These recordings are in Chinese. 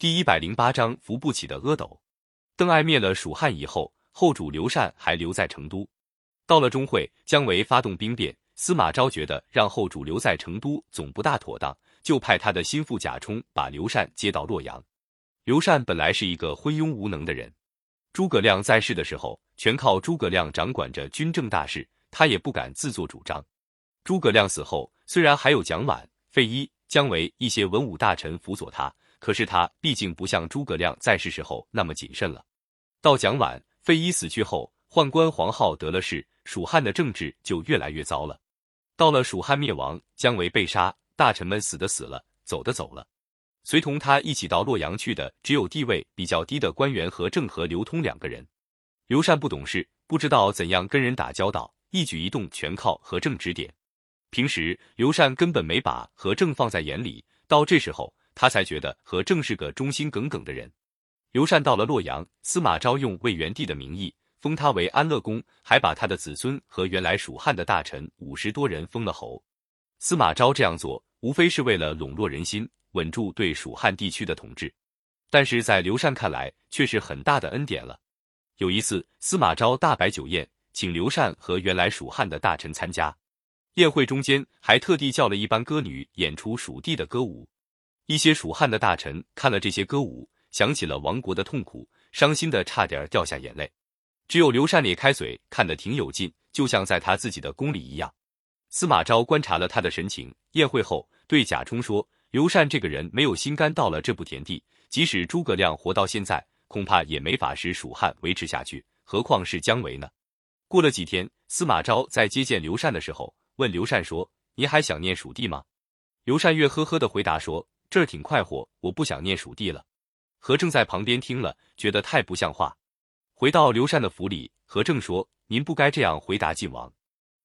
第一百零八章扶不起的阿斗。邓艾灭了蜀汉以后，后主刘禅还留在成都。到了钟会，姜维发动兵变，司马昭觉得让后主留在成都总不大妥当，就派他的心腹贾充把刘禅接到洛阳。刘禅本来是一个昏庸无能的人，诸葛亮在世的时候，全靠诸葛亮掌管着军政大事，他也不敢自作主张。诸葛亮死后，虽然还有蒋琬、费祎、姜维一些文武大臣辅佐他。可是他毕竟不像诸葛亮在世时候那么谨慎了。到蒋琬、费祎死去后，宦官黄皓得了势，蜀汉的政治就越来越糟了。到了蜀汉灭亡，姜维被杀，大臣们死的死了，走的走了，随同他一起到洛阳去的，只有地位比较低的官员和郑和、刘通两个人。刘禅不懂事，不知道怎样跟人打交道，一举一动全靠何正指点。平时刘禅根本没把何正放在眼里，到这时候。他才觉得何正是个忠心耿耿的人。刘禅到了洛阳，司马昭用魏元帝的名义封他为安乐公，还把他的子孙和原来蜀汉的大臣五十多人封了侯。司马昭这样做，无非是为了笼络人心，稳住对蜀汉地区的统治。但是在刘禅看来，却是很大的恩典了。有一次，司马昭大摆酒宴，请刘禅和原来蜀汉的大臣参加。宴会中间，还特地叫了一班歌女演出蜀地的歌舞。一些蜀汉的大臣看了这些歌舞，想起了亡国的痛苦，伤心的差点掉下眼泪。只有刘禅咧开嘴，看得挺有劲，就像在他自己的宫里一样。司马昭观察了他的神情，宴会后对贾充说：“刘禅这个人没有心肝，到了这步田地，即使诸葛亮活到现在，恐怕也没法使蜀汉维持下去，何况是姜维呢？”过了几天，司马昭在接见刘禅的时候，问刘禅说：“你还想念蜀地吗？”刘禅乐呵呵的回答说。这儿挺快活，我不想念蜀地了。何正在旁边听了，觉得太不像话。回到刘禅的府里，何正说：“您不该这样回答晋王。”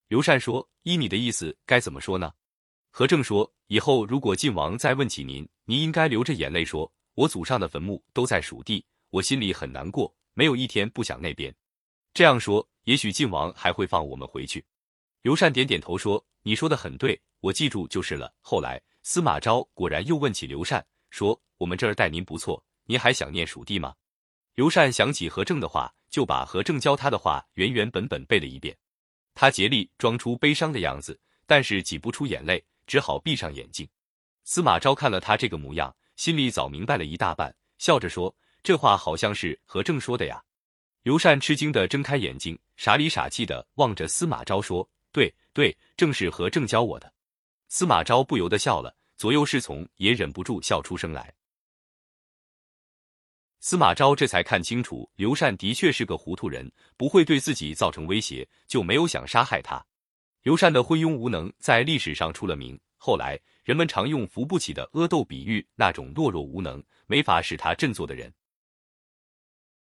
刘禅说：“依你的意思，该怎么说呢？”何正说：“以后如果晋王再问起您，您应该流着眼泪说：‘我祖上的坟墓都在蜀地，我心里很难过，没有一天不想那边。’这样说，也许晋王还会放我们回去。”刘禅点点头说：“你说的很对，我记住就是了。”后来。司马昭果然又问起刘禅，说：“我们这儿待您不错，您还想念蜀地吗？”刘禅想起何正的话，就把何正教他的话原原本本背了一遍。他竭力装出悲伤的样子，但是挤不出眼泪，只好闭上眼睛。司马昭看了他这个模样，心里早明白了一大半，笑着说：“这话好像是何正说的呀。”刘禅吃惊的睁开眼睛，傻里傻气的望着司马昭说：“对对，正是何正教我的。”司马昭不由得笑了，左右侍从也忍不住笑出声来。司马昭这才看清楚，刘禅的确是个糊涂人，不会对自己造成威胁，就没有想杀害他。刘禅的昏庸无能在历史上出了名，后来人们常用扶不起的阿斗比喻那种懦弱无能、没法使他振作的人。